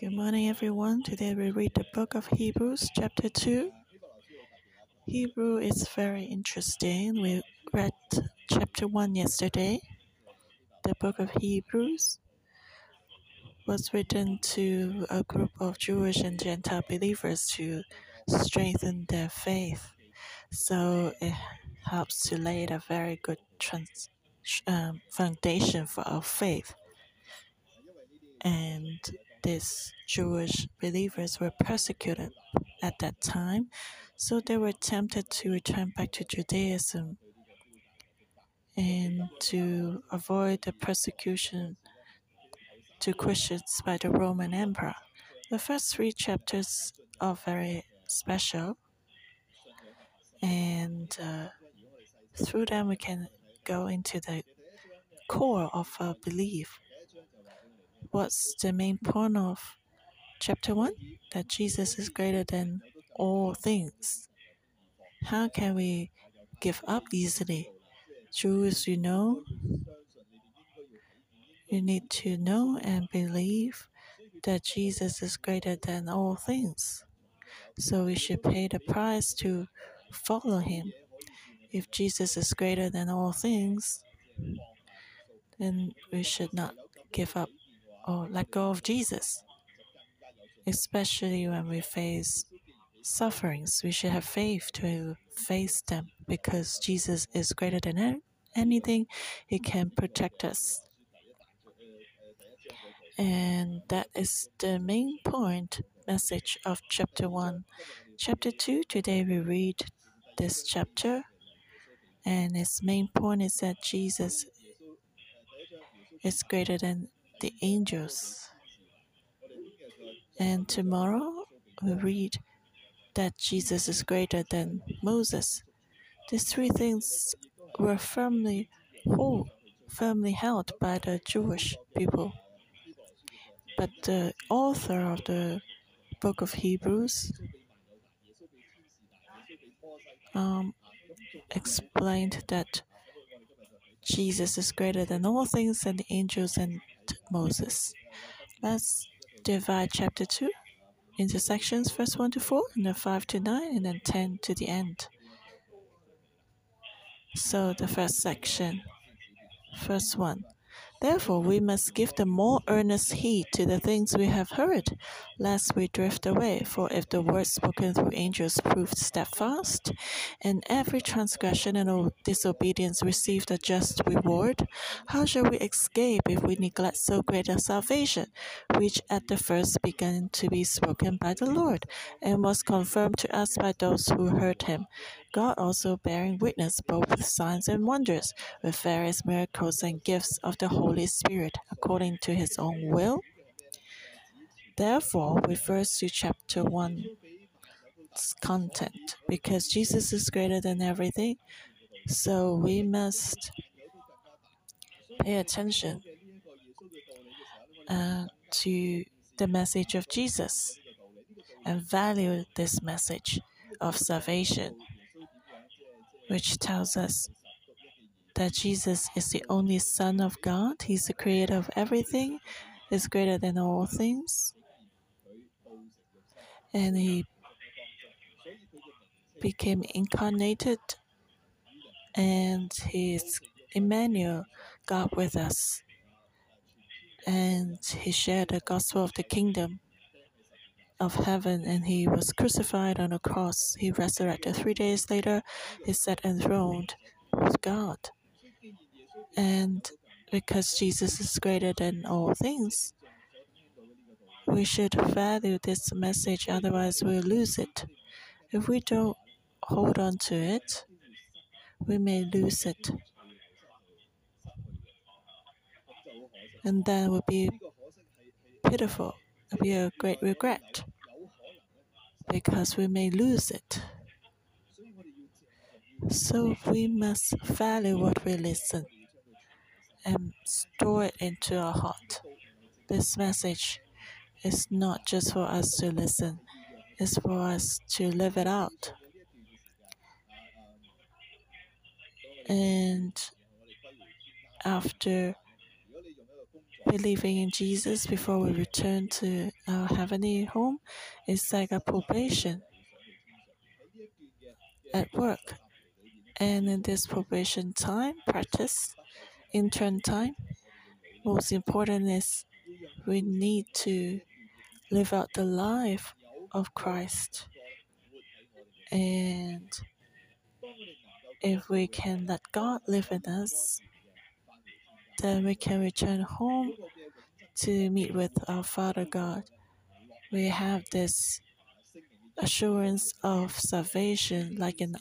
Good morning, everyone. Today we read the book of Hebrews, chapter 2. Hebrew is very interesting. We read chapter 1 yesterday. The book of Hebrews was written to a group of Jewish and Gentile believers to strengthen their faith. So it helps to lay a very good trans, um, foundation for our faith. And these Jewish believers were persecuted at that time, so they were tempted to return back to Judaism and to avoid the persecution to Christians by the Roman Emperor. The first three chapters are very special, and uh, through them we can go into the core of our belief what's the main point of chapter 1? That Jesus is greater than all things. How can we give up easily? Jews, you know, you need to know and believe that Jesus is greater than all things. So we should pay the price to follow him. If Jesus is greater than all things, then we should not give up or let go of Jesus. Especially when we face sufferings, we should have faith to face them because Jesus is greater than anything, He can protect us. And that is the main point message of chapter 1. Chapter 2, today we read this chapter, and its main point is that Jesus is greater than the angels. And tomorrow we read that Jesus is greater than Moses. These three things were firmly hold, firmly held by the Jewish people. But the author of the book of Hebrews um, explained that Jesus is greater than all things and the angels and Moses. Let's divide chapter 2 into sections, first 1 to 4, and then 5 to 9, and then 10 to the end. So, the first section, first 1 Therefore, we must give the more earnest heed to the things we have heard, lest we drift away. For if the word spoken through angels proved steadfast, and every transgression and disobedience received a just reward, how shall we escape if we neglect so great a salvation, which at the first began to be spoken by the Lord, and was confirmed to us by those who heard him? God also bearing witness both with signs and wonders, with various miracles and gifts of the Holy Spirit, according to his own will. Therefore, refers to chapter 1's content, because Jesus is greater than everything, so we must pay attention uh, to the message of Jesus and value this message of salvation which tells us that Jesus is the only Son of God. He's the creator of everything, is greater than all things. And he became incarnated, and he is Emmanuel, God with us. And he shared the gospel of the kingdom of heaven and he was crucified on a cross. He resurrected three days later. He sat enthroned with God. And because Jesus is greater than all things, we should value this message, otherwise, we'll lose it. If we don't hold on to it, we may lose it. And that would be pitiful it would be a great regret because we may lose it. So we must value what we listen and store it into our heart. This message is not just for us to listen, it's for us to live it out. And after believing in Jesus before we return to our heavenly home is like a probation at work. And in this probation time, practice, intern time, most important is we need to live out the life of Christ. And if we can let God live in us, then we can return home to meet with our Father God. We have this assurance of salvation like an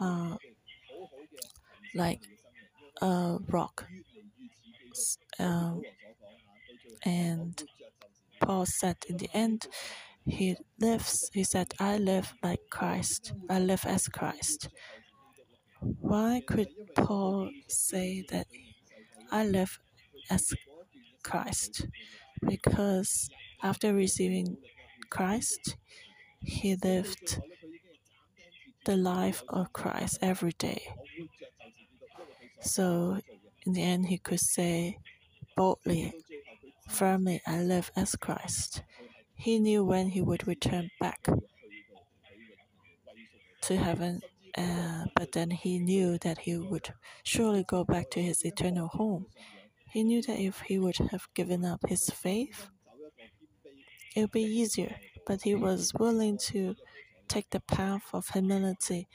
uh, like a rock. Um, and Paul said in the end, he lives, he said, I live like Christ, I live as Christ. Why could Paul say that I live as Christ? Because after receiving Christ, he lived the life of Christ every day. So in the end, he could say boldly, firmly, I live as Christ. He knew when he would return back to heaven, uh, but then he knew that he would surely go back to his eternal home. He knew that if he would have given up his faith, it would be easier, but he was willing to take the path of humility.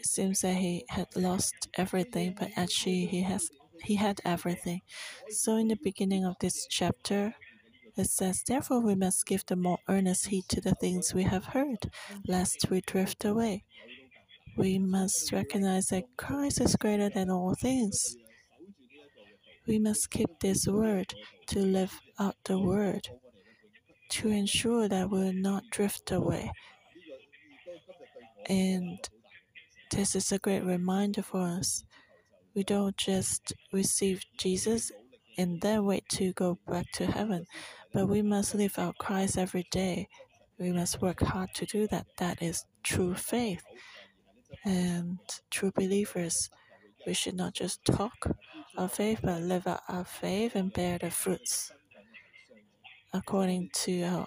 It seems that he had lost everything, but actually he has he had everything. So in the beginning of this chapter, it says, Therefore we must give the more earnest heed to the things we have heard, lest we drift away. We must recognize that Christ is greater than all things. We must keep this word to live out the word, to ensure that we will not drift away. And this is a great reminder for us. We don't just receive Jesus and then wait to go back to heaven, but we must live out Christ every day. We must work hard to do that. That is true faith. And true believers, we should not just talk our faith, but live out our faith and bear the fruits according to our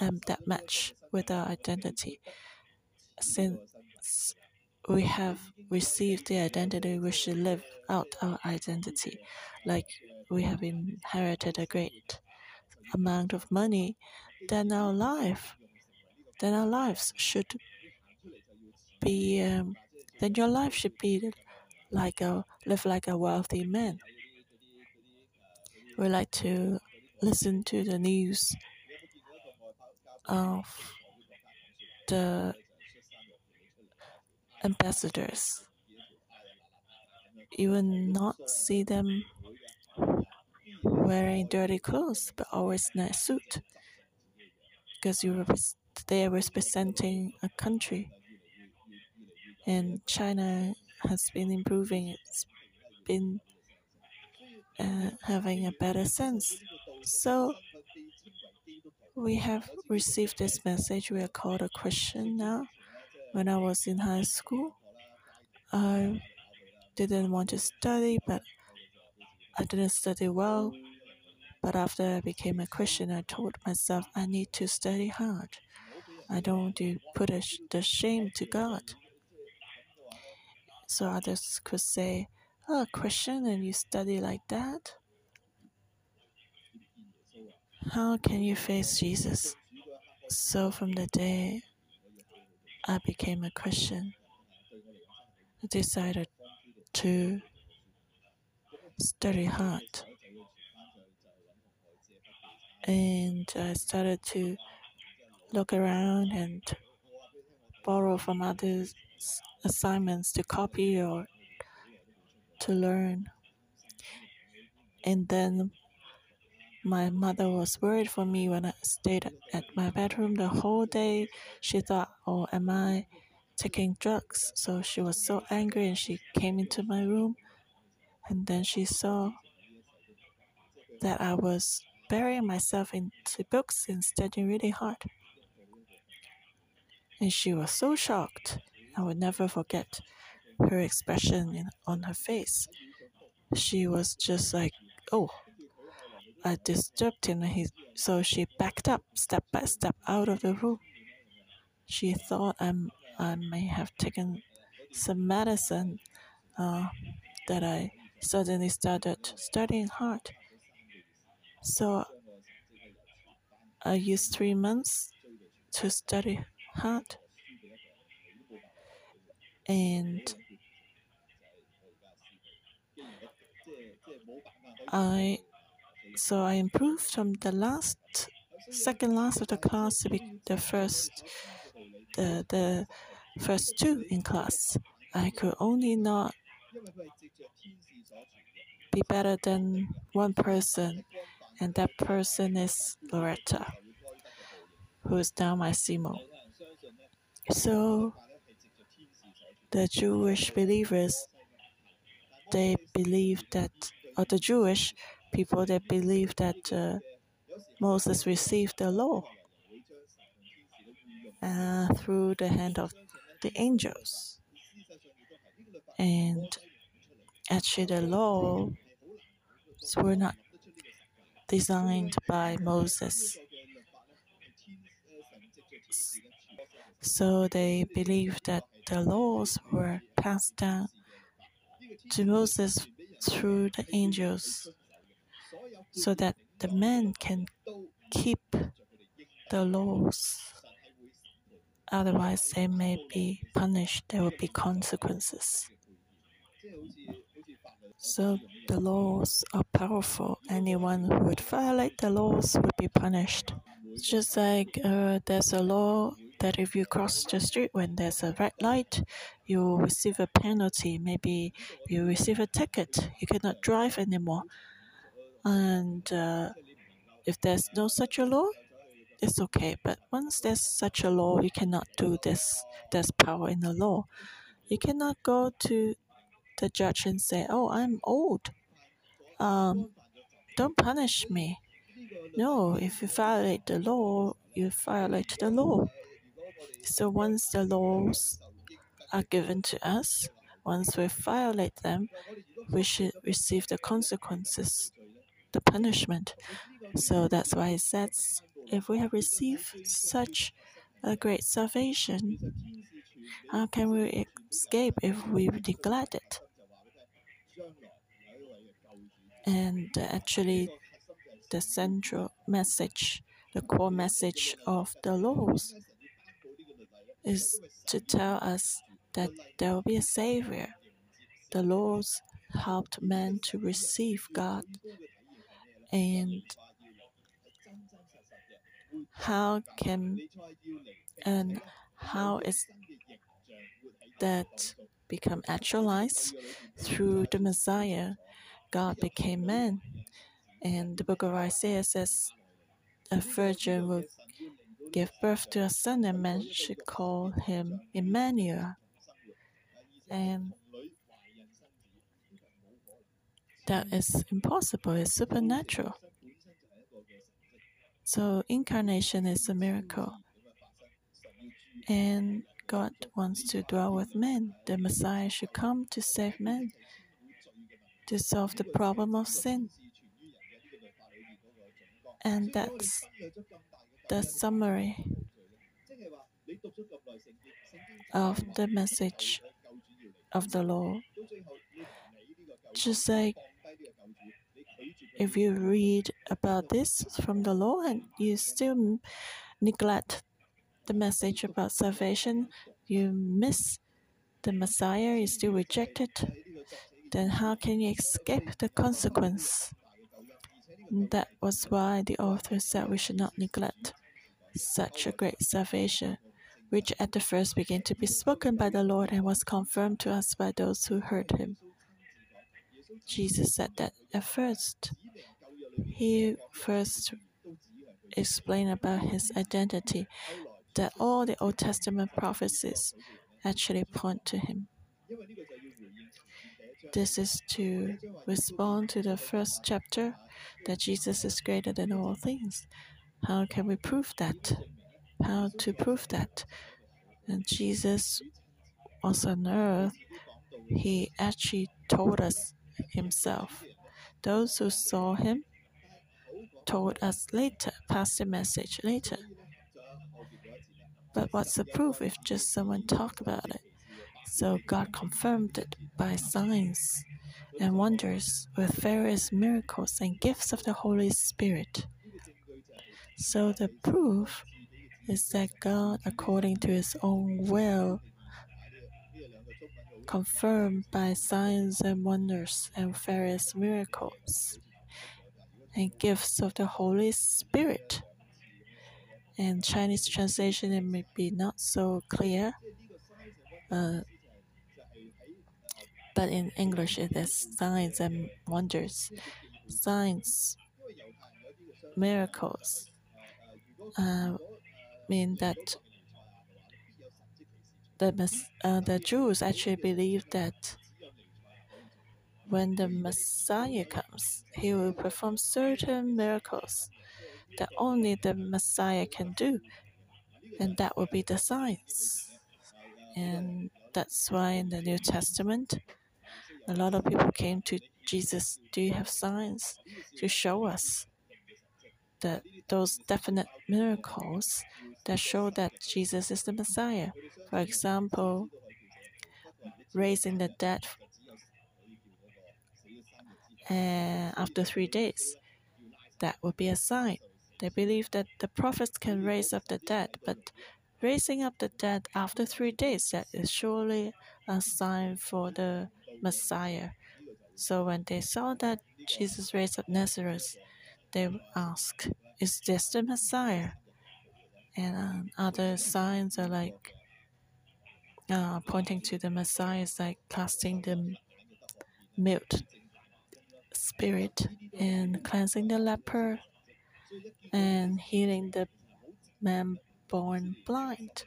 um, that match with our identity. Since we have received the identity, we should live out our identity. Like we have inherited a great amount of money, then our life, then our lives should be, um, then your life should be like a live like a wealthy man. We like to listen to the news of the ambassadors. You will not see them wearing dirty clothes, but always nice suit, because you they are representing a country. And China has been improving. It's been uh, having a better sense. So we have received this message. We are called a Christian now. When I was in high school, I didn't want to study, but I didn't study well. But after I became a Christian, I told myself I need to study hard. I don't want to put sh the shame to God. So others could say, Oh, Christian, and you study like that? How can you face Jesus? So from the day I became a Christian, I decided to study hard. And I started to look around and borrow from others assignments to copy or to learn. And then my mother was worried for me when I stayed at my bedroom the whole day. She thought, Oh, am I taking drugs? So she was so angry and she came into my room. And then she saw that I was burying myself into books and studying really hard. And she was so shocked. I would never forget her expression in, on her face. She was just like, Oh, I disturbed him, he, so she backed up step by step out of the room. She thought I'm, I may have taken some medicine uh, that I suddenly started studying hard. So I used three months to study hard. And I so I improved from the last second last of the class to be the first the the first two in class. I could only not be better than one person, and that person is Loretta, who is now my Simo. So the Jewish believers they believe that or the Jewish people that believe that uh, Moses received the law uh, through the hand of the angels. And actually, the laws were not designed by Moses. So they believe that the laws were passed down to Moses through the angels so that the men can keep the laws. Otherwise, they may be punished, there will be consequences. So, the laws are powerful. Anyone who would violate the laws would be punished. It's Just like uh, there's a law that if you cross the street when there's a red light, you receive a penalty. Maybe you receive a ticket. You cannot drive anymore. And uh, if there's no such a law, it's okay. But once there's such a law, you cannot do this. There's power in the law. You cannot go to the judge and say, "Oh, I'm old. Um, don't punish me." No, if you violate the law, you violate the law. So once the laws are given to us, once we violate them, we should receive the consequences the punishment. So that's why it says, if we have received such a great salvation, how can we escape if we neglect it? And actually, the central message, the core message of the laws is to tell us that there will be a Savior. The laws helped man to receive God and how can and how is that become actualized through the Messiah? God became man, and the book of Isaiah says a virgin will give birth to a son, and man should call him Emmanuel. And that is impossible, it's supernatural. So, incarnation is a miracle. And God wants to dwell with men. The Messiah should come to save men, to solve the problem of sin. And that's the summary of the message of the law. Just like if you read about this from the law and you still neglect the message about salvation, you miss the Messiah, you still reject it, then how can you escape the consequence? That was why the author said we should not neglect such a great salvation, which at the first began to be spoken by the Lord and was confirmed to us by those who heard him. Jesus said that at first. He first explained about his identity, that all the Old Testament prophecies actually point to him. This is to respond to the first chapter that Jesus is greater than all things. How can we prove that? How to prove that? And Jesus was on earth, he actually told us himself. Those who saw him told us later, passed the message later. But what's the proof if just someone talk about it? So God confirmed it by signs and wonders with various miracles and gifts of the Holy Spirit. So the proof is that God, according to his own will, confirmed by signs and wonders and various miracles and gifts of the Holy Spirit. In Chinese translation, it may be not so clear, uh, but in English, it is signs and wonders. Signs, miracles uh, mean that the, uh, the Jews actually believe that when the Messiah comes, he will perform certain miracles that only the Messiah can do, and that will be the signs. And that's why in the New Testament, a lot of people came to Jesus, Do you have signs to show us that those definite miracles that show that Jesus is the Messiah? For example, raising the dead and after three days. That would be a sign. They believe that the prophets can raise up the dead, but raising up the dead after three days, that is surely a sign for the Messiah. So when they saw that Jesus raised up Lazarus, they ask, Is this the Messiah? And um, other signs are like uh, pointing to the Messiah, is like casting the mute spirit and cleansing the leper and healing the man born blind.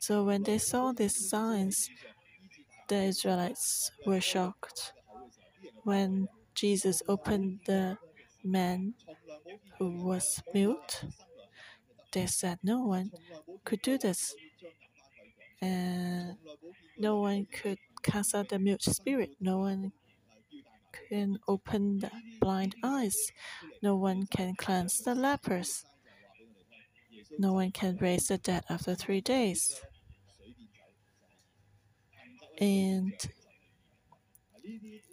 So when they saw these signs, the Israelites were shocked. When Jesus opened the man who was mute, they said no one could do this. And no one could cast out the mute spirit. No one can open the blind eyes. No one can cleanse the lepers. No one can raise the dead after three days. And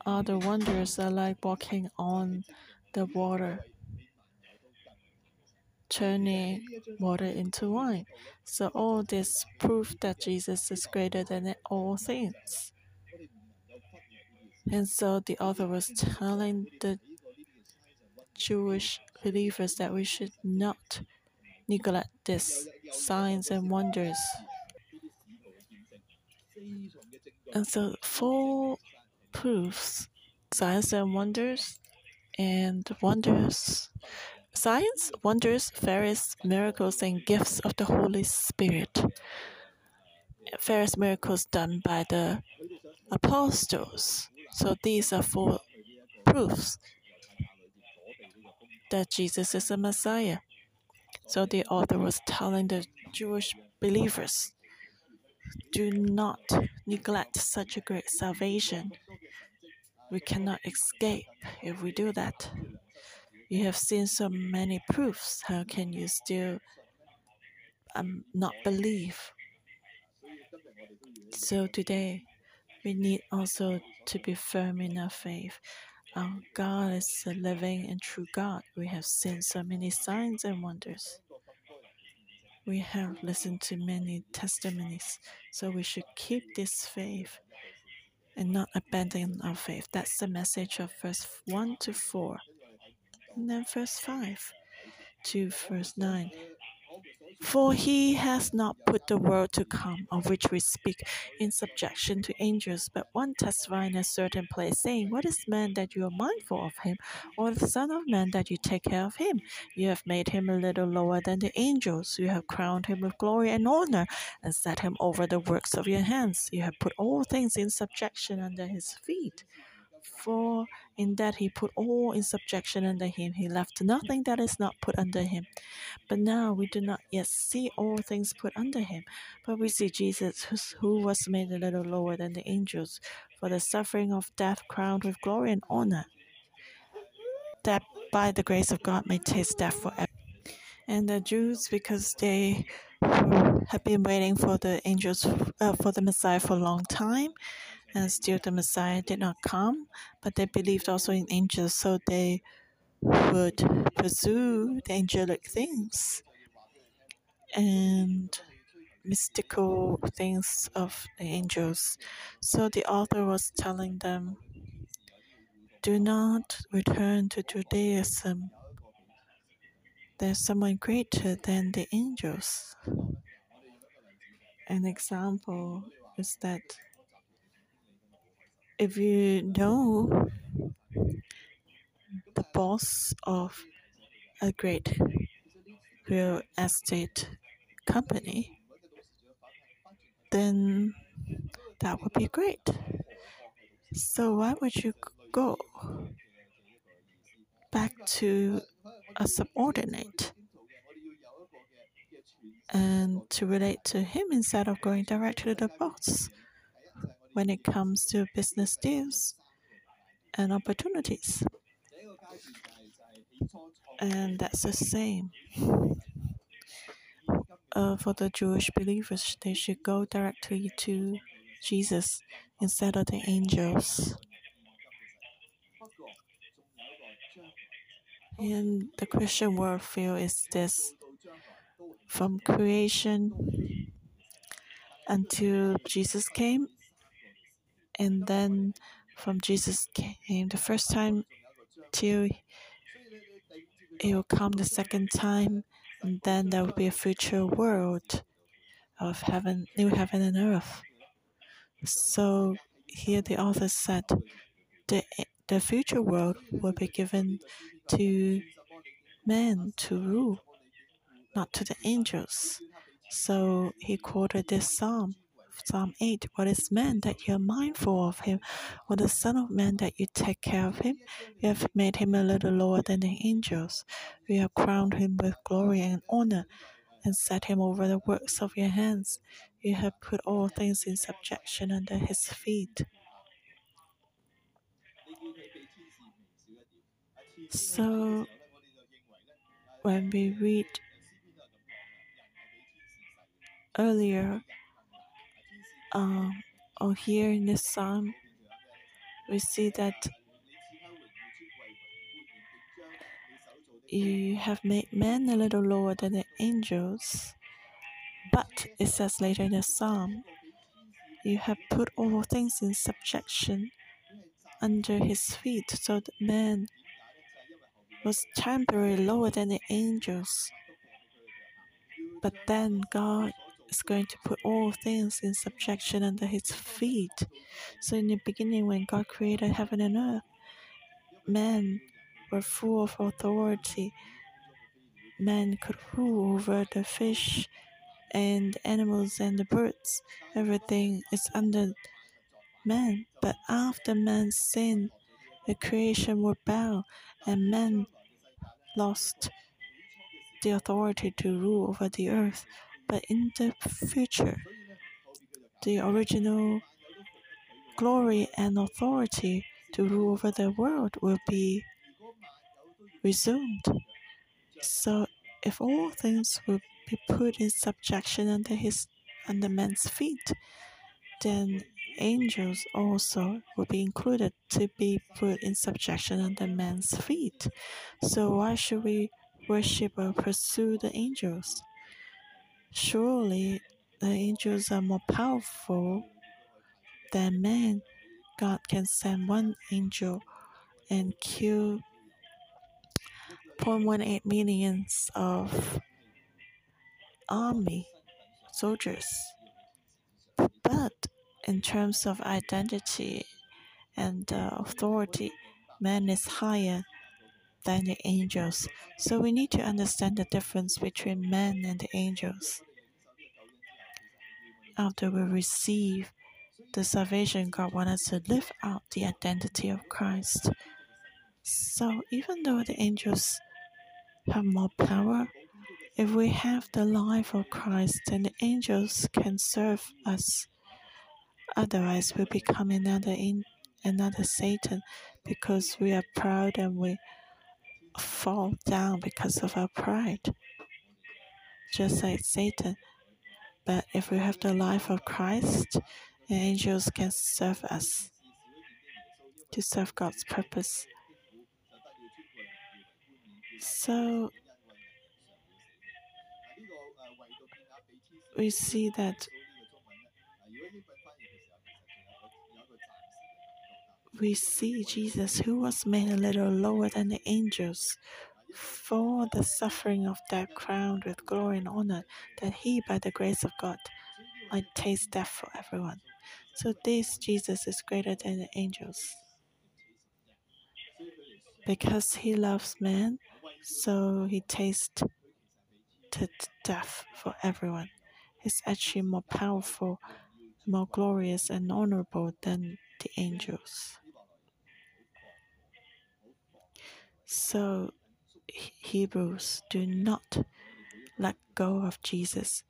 other wonders are like walking on the water, turning water into wine. So all this prove that Jesus is greater than all things. And so the author was telling the Jewish believers that we should not neglect these signs and wonders. And so, four proofs signs and wonders, and wonders, signs, wonders, various miracles, and gifts of the Holy Spirit. Various miracles done by the apostles. So these are four proofs that Jesus is the Messiah. So the author was telling the Jewish believers do not neglect such a great salvation. We cannot escape if we do that. You have seen so many proofs. How can you still um, not believe? So today, we need also to be firm in our faith. Our God is a living and true God. We have seen so many signs and wonders. We have listened to many testimonies, so we should keep this faith and not abandon our faith. That's the message of verse 1 to 4. And then verse 5 to verse 9. For he has not put the world to come, of which we speak, in subjection to angels, but one testifying in a certain place, saying, What is man that you are mindful of him, or the Son of Man that you take care of him? You have made him a little lower than the angels. You have crowned him with glory and honor, and set him over the works of your hands. You have put all things in subjection under his feet. For in that he put all in subjection under him, he left nothing that is not put under him. But now we do not yet see all things put under him, but we see Jesus, who was made a little lower than the angels, for the suffering of death crowned with glory and honor that by the grace of God may taste death forever. And the Jews, because they have been waiting for the angels, uh, for the Messiah for a long time, and still the Messiah did not come, but they believed also in angels, so they would pursue the angelic things and mystical things of the angels. So the author was telling them, do not return to Judaism. There's someone greater than the angels. An example is that if you know the boss of a great real estate company, then that would be great. So why would you go back to a subordinate and to relate to him instead of going directly to the boss when it comes to business deals and opportunities? And that's the same. Uh, for the Jewish believers, they should go directly to Jesus instead of the angels. And the Christian worldview is this from creation until Jesus came, and then from Jesus came the first time till it will come the second time, and then there will be a future world of heaven, new heaven and earth. So here the author said the the future world will be given to men to rule, not to the angels. So he quoted this psalm, Psalm 8 What is man that you are mindful of him? Or the Son of Man that you take care of him? You have made him a little lower than the angels. You have crowned him with glory and honor and set him over the works of your hands. You have put all things in subjection under his feet. So, when we read earlier, um, or here in this psalm, we see that you have made men a little lower than the angels. But it says later in the psalm, you have put all things in subjection under his feet, so that man was temporarily lower than the angels. But then God is going to put all things in subjection under his feet. So, in the beginning, when God created heaven and earth, men were full of authority. Men could rule over the fish and animals and the birds. Everything is under man. But after man's sin, the creation bound, and man lost the authority to rule over the earth. But in the future, the original glory and authority to rule over the world will be resumed. So, if all things will be put in subjection under his under man's feet, then angels also will be included to be put in subjection under man's feet. So why should we worship or pursue the angels? Surely the angels are more powerful than man. God can send one angel and kill 0.18 millions of army soldiers. But in terms of identity and uh, authority, man is higher than the angels. So we need to understand the difference between men and the angels. After we receive the salvation, God wants us to live out the identity of Christ. So even though the angels have more power, if we have the life of Christ, then the angels can serve us Otherwise, we become another in, another Satan because we are proud and we fall down because of our pride, just like Satan. But if we have the life of Christ, the angels can serve us to serve God's purpose. So we see that we see Jesus, who was made a little lower than the angels, for the suffering of death crowned with glory and honor, that he, by the grace of God, might taste death for everyone. So this Jesus is greater than the angels. Because he loves man, so he tasted death for everyone. He's actually more powerful, more glorious, and honorable than the angels. So, Hebrews, do not let go of Jesus.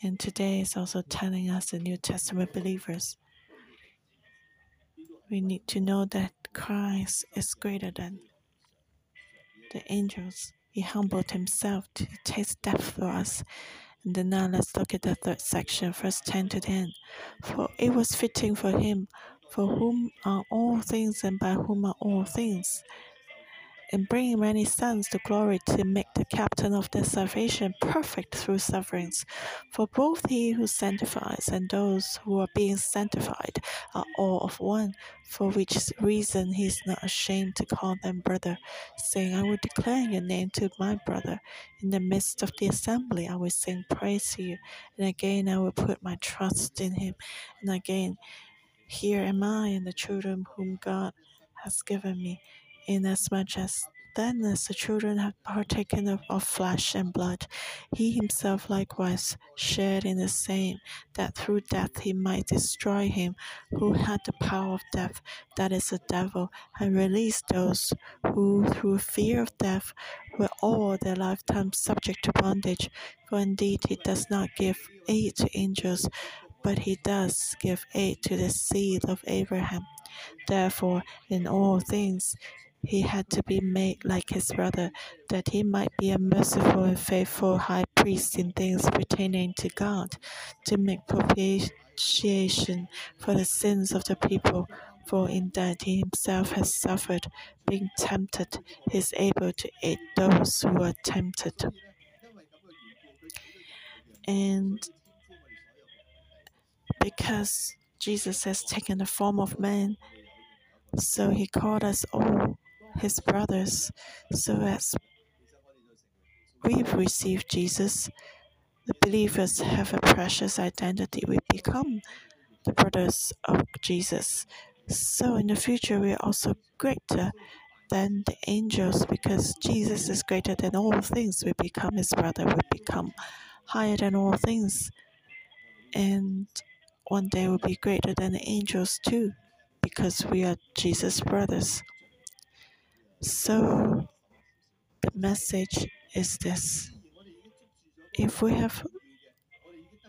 And today is also telling us, the New Testament believers, we need to know that Christ is greater than the angels. He humbled himself to taste death for us. And then now let's look at the third section, verse 10 to 10. For it was fitting for him, for whom are all things and by whom are all things and bringing many sons to glory to make the captain of their salvation perfect through sufferings. For both he who sanctifies and those who are being sanctified are all of one, for which reason he is not ashamed to call them brother, saying, I will declare your name to my brother. In the midst of the assembly, I will sing praise to you. And again, I will put my trust in him. And again, here am I and the children whom God has given me inasmuch as then as the children have partaken of, of, flesh and blood, he himself likewise shared in the same, that through death he might destroy him who had the power of death, that is the devil, and release those who through fear of death were all their lifetime subject to bondage. For indeed he does not give aid to angels, but he does give aid to the seed of Abraham. Therefore, in all things, he had to be made like his brother, that he might be a merciful and faithful high priest in things pertaining to God, to make propitiation for the sins of the people. For in that he himself has suffered, being tempted, he is able to aid those who are tempted. And because Jesus has taken the form of man, so he called us all his brothers. So as we've received Jesus, the believers have a precious identity. We become the brothers of Jesus. So in the future, we are also greater than the angels because Jesus is greater than all things. We become his brother, we become higher than all things. And one day we'll be greater than the angels too because we are Jesus' brothers. So, the message is this if we have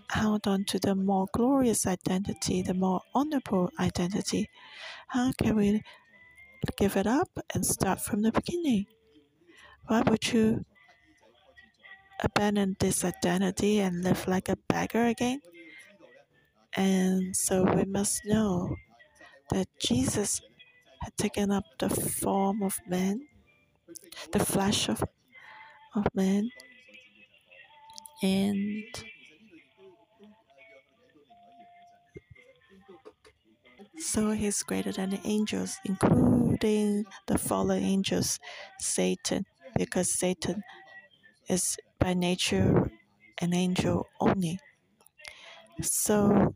held on to the more glorious identity, the more honorable identity, how can we give it up and start from the beginning? Why would you abandon this identity and live like a beggar again? And so we must know that Jesus had taken up the form of man, the flesh of, of man, and so he's greater than the angels, including the fallen angels, Satan, because Satan is by nature an angel only. So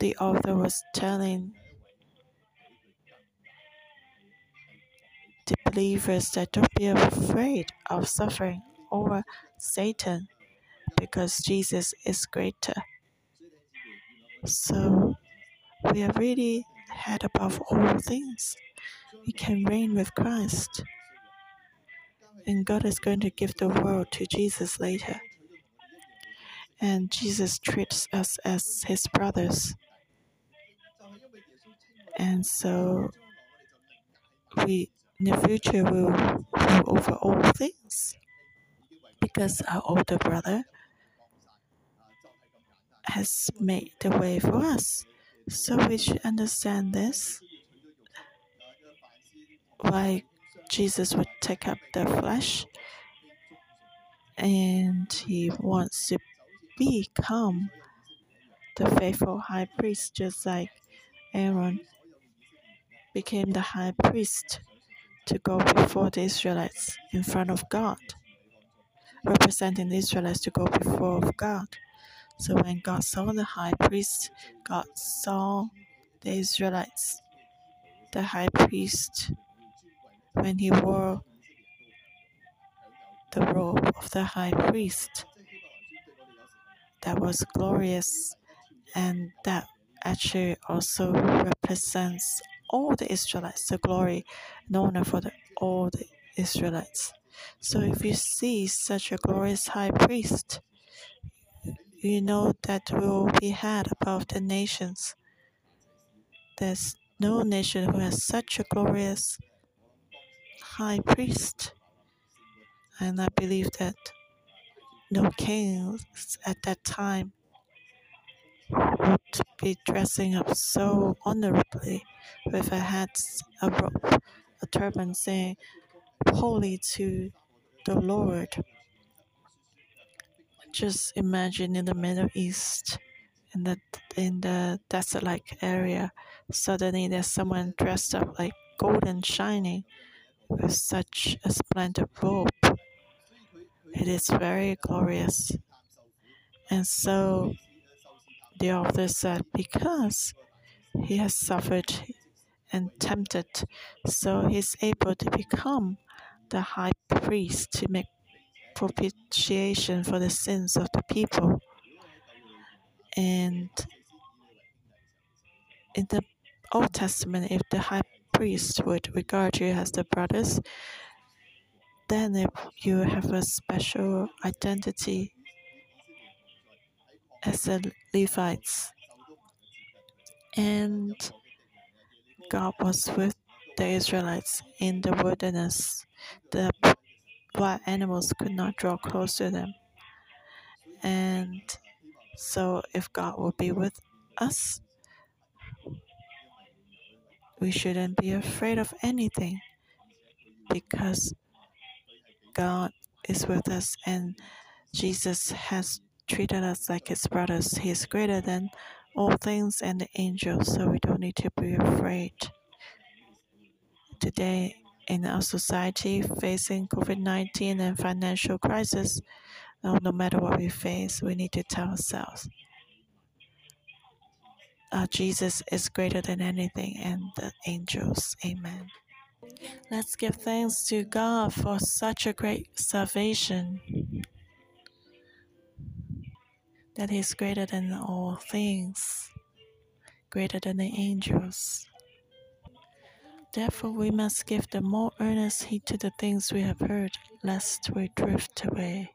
the author was telling the believers that don't be afraid of suffering over Satan because Jesus is greater. So we are really head above all things. We can reign with Christ. And God is going to give the world to Jesus later. And Jesus treats us as his brothers. And so we in the future will rule over all things because our older brother has made the way for us. So we should understand this. Why Jesus would take up the flesh and he wants to become the faithful high priest, just like Aaron became the high priest to go before the Israelites in front of God, representing the Israelites to go before God. So when God saw the high priest, God saw the Israelites. The high priest, when he wore the robe of the high priest, that was glorious and that actually also represents all the Israelites, the glory and honor for the, all the Israelites. So if you see such a glorious high priest, you know that will be had above the nations. There's no nation who has such a glorious high priest. And I believe that no kings at that time would be dressing up so honorably with a hat, a robe, a turban saying, Holy to the Lord. Just imagine in the Middle East, in the in the desert like area, suddenly there's someone dressed up like golden shining with such a splendid robe. It is very glorious. And so the author said, because he has suffered and tempted, so he's able to become the high priest to make propitiation for the sins of the people. And in the Old Testament, if the high priest would regard you as the brothers, then if you have a special identity as the Levites. And God was with the Israelites in the wilderness. The wild animals could not draw close to them. And so, if God will be with us, we shouldn't be afraid of anything because God is with us and Jesus has treated us like his brothers. He is greater than all things and the angels, so we don't need to be afraid. Today, in our society, facing COVID 19 and financial crisis, no, no matter what we face, we need to tell ourselves uh, Jesus is greater than anything and the angels. Amen. Let's give thanks to God for such a great salvation. That greater than all things, greater than the angels. Therefore, we must give the more earnest heed to the things we have heard, lest we drift away.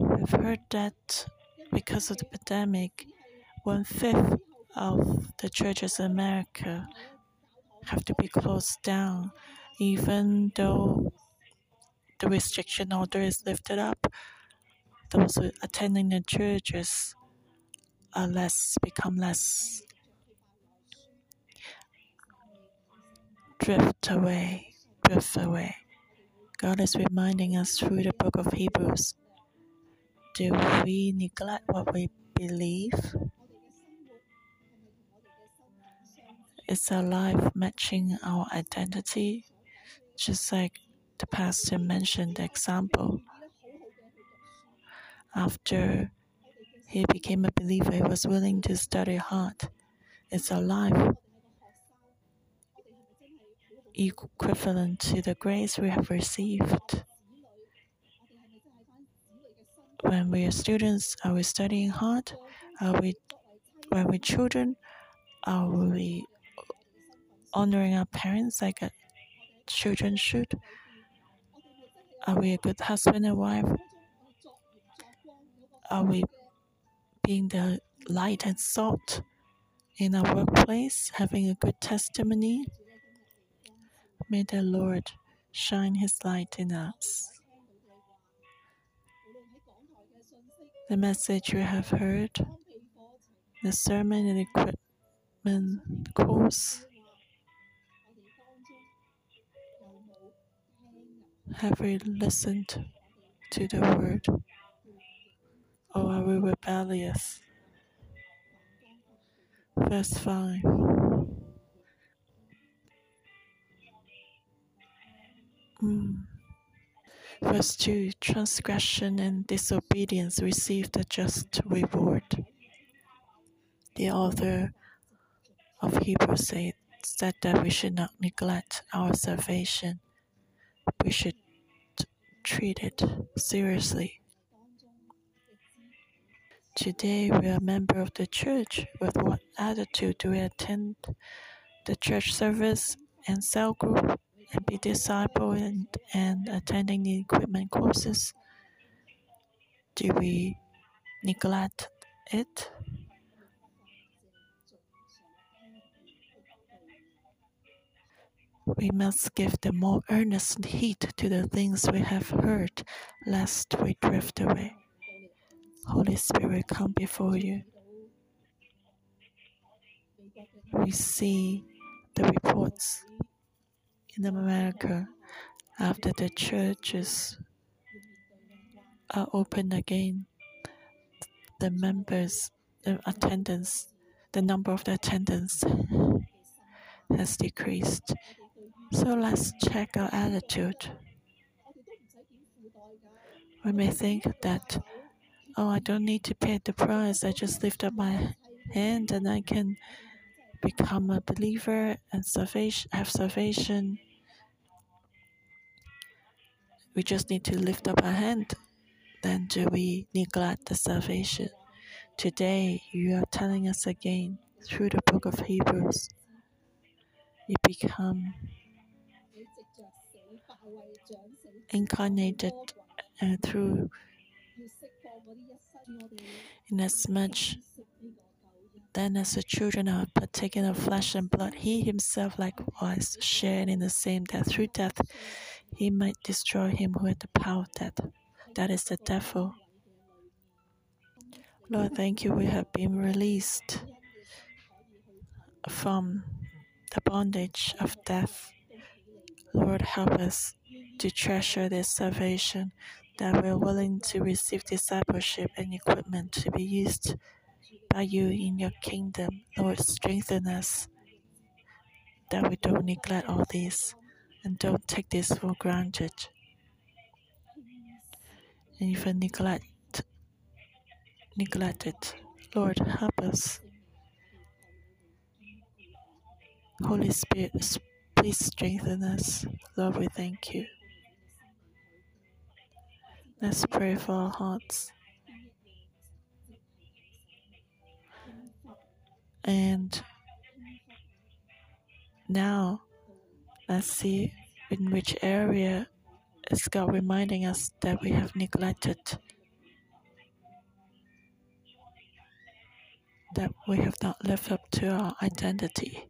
We've heard that because of the pandemic, one fifth of the churches in America have to be closed down, even though the restriction order is lifted up. Those attending the churches are less become less drift away, drift away. God is reminding us through the book of Hebrews. Do we neglect what we believe? Is our life matching our identity? Just like the pastor mentioned the example. After he became a believer, he was willing to study hard. It's a life equivalent to the grace we have received? When we are students, are we studying hard? Are we when we're children, are we honoring our parents like children should? Are we a good husband and wife? Are we being the light and salt in our workplace, having a good testimony? May the Lord shine His light in us. The message you have heard, the sermon and equipment course, have we listened to the word? Or are we rebellious? Verse 5. Mm. Verse 2 Transgression and disobedience receive the just reward. The author of Hebrews said, said that we should not neglect our salvation, we should treat it seriously. Today, we are a member of the church. With what attitude do we attend the church service and cell group and be disciple and, and attending the equipment courses? Do we neglect it? We must give the more earnest heed to the things we have heard, lest we drift away. Holy Spirit, come before you. We see the reports in America after the churches are open again. The members, the attendance, the number of the attendance has decreased. So let's check our attitude. We may think that, oh, I don't need to pay the price. I just lift up my hand and I can become a believer and salvation, have salvation. We just need to lift up our hand. Then do we neglect the salvation? Today, you are telling us again through the book of Hebrews, you become incarnated uh, through inasmuch then as the children are partaking of flesh and blood, he himself likewise shared in the same death. Through death, he might destroy him who had the power of death. That is the devil. Lord, thank you. We have been released from the bondage of death. Lord, help us to treasure this salvation, that we're willing to receive discipleship and equipment to be used by you in your kingdom. Lord, strengthen us that we don't neglect all this and don't take this for granted. And even neglect neglect it. Lord, help us. Holy Spirit, please strengthen us. Lord, we thank you. Let's pray for our hearts. And now, let's see in which area is God reminding us that we have neglected, that we have not lived up to our identity.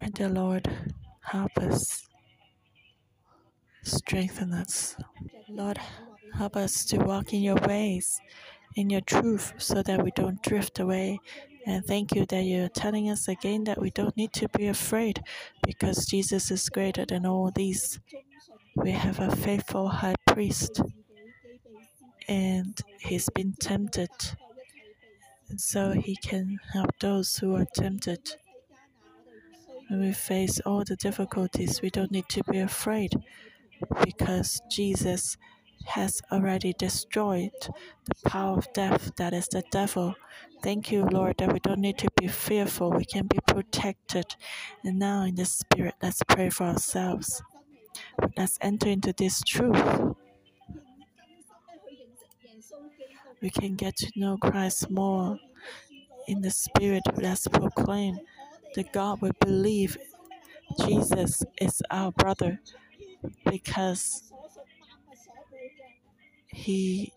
And the Lord help us strengthen us. Lord, help us to walk in your ways, in your truth, so that we don't drift away. And thank you that you're telling us again that we don't need to be afraid because Jesus is greater than all these. We have a faithful high priest, and he's been tempted, and so he can help those who are tempted. When we face all the difficulties, we don't need to be afraid because Jesus has already destroyed the power of death, that is the devil. Thank you, Lord, that we don't need to be fearful. We can be protected. And now, in the Spirit, let's pray for ourselves. Let's enter into this truth. We can get to know Christ more. In the Spirit, let's proclaim that God will believe Jesus is our brother because he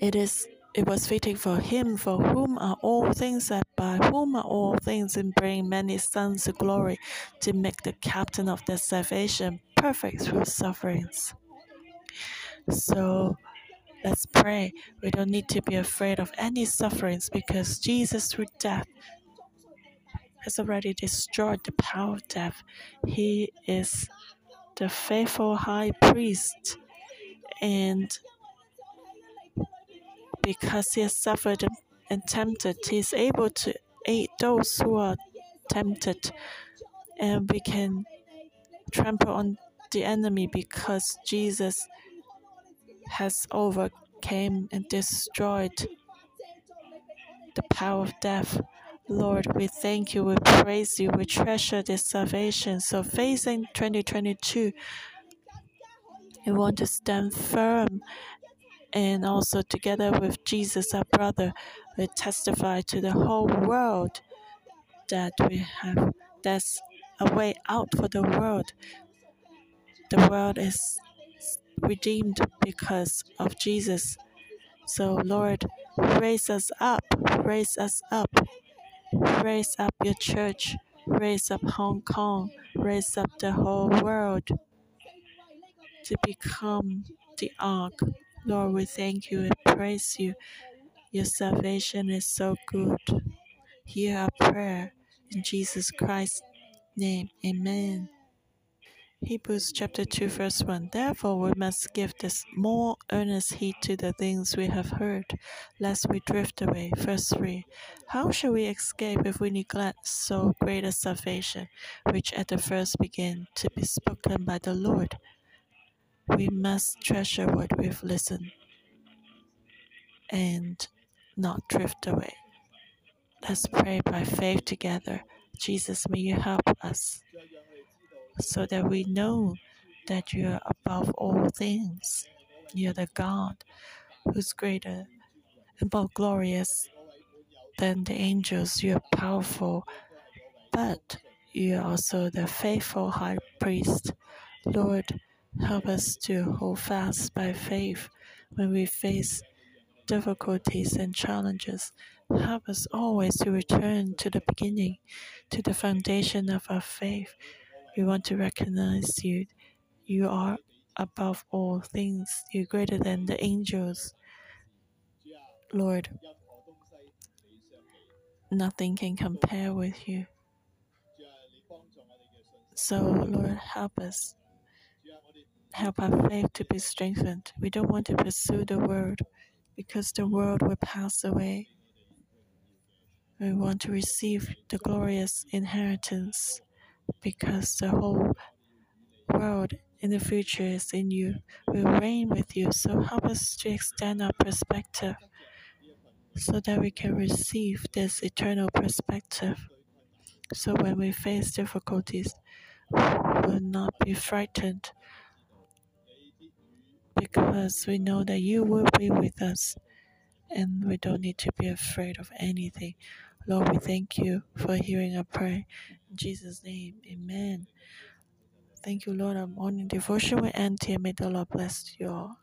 it is it was fitting for him, for whom are all things, that by whom are all things, and bring many sons to glory, to make the captain of their salvation perfect through sufferings. So let's pray. We don't need to be afraid of any sufferings because Jesus, through death, has already destroyed the power of death. He is the faithful high priest, and because he has suffered and tempted, he is able to aid those who are tempted, and we can trample on the enemy because Jesus has overcame and destroyed the power of death. Lord, we thank you, we praise you, we treasure this salvation. So, facing 2022, we want to stand firm and also together with Jesus, our brother, we testify to the whole world that we have there's a way out for the world. The world is redeemed because of Jesus. So, Lord, raise us up, raise us up, raise up your church, raise up Hong Kong, raise up the whole world to become the ark. Lord, we thank you and praise you. Your salvation is so good. Hear our prayer in Jesus Christ's name. Amen. Hebrews chapter 2, verse 1. Therefore, we must give this more earnest heed to the things we have heard, lest we drift away. Verse 3. How shall we escape if we neglect so great a salvation, which at the first began to be spoken by the Lord? We must treasure what we've listened and not drift away. Let's pray by faith together. Jesus, may you help us so that we know that you are above all things. You are the God who's greater and more glorious than the angels. You are powerful, but you are also the faithful high priest. Lord, help us to hold fast by faith when we face difficulties and challenges. Help us always to return to the beginning, to the foundation of our faith. We want to recognize you. You are above all things. You're greater than the angels. Lord, nothing can compare with you. So, Lord, help us. Help our faith to be strengthened. We don't want to pursue the world because the world will pass away. We want to receive the glorious inheritance because the whole world in the future is in you. We reign with you. So help us to extend our perspective so that we can receive this eternal perspective. So when we face difficulties, we will not be frightened because we know that you will be with us and we don't need to be afraid of anything. Lord, we thank you for hearing our prayer. In Jesus' name, amen. Thank you, Lord. Our morning devotion will end here. May the Lord bless you all.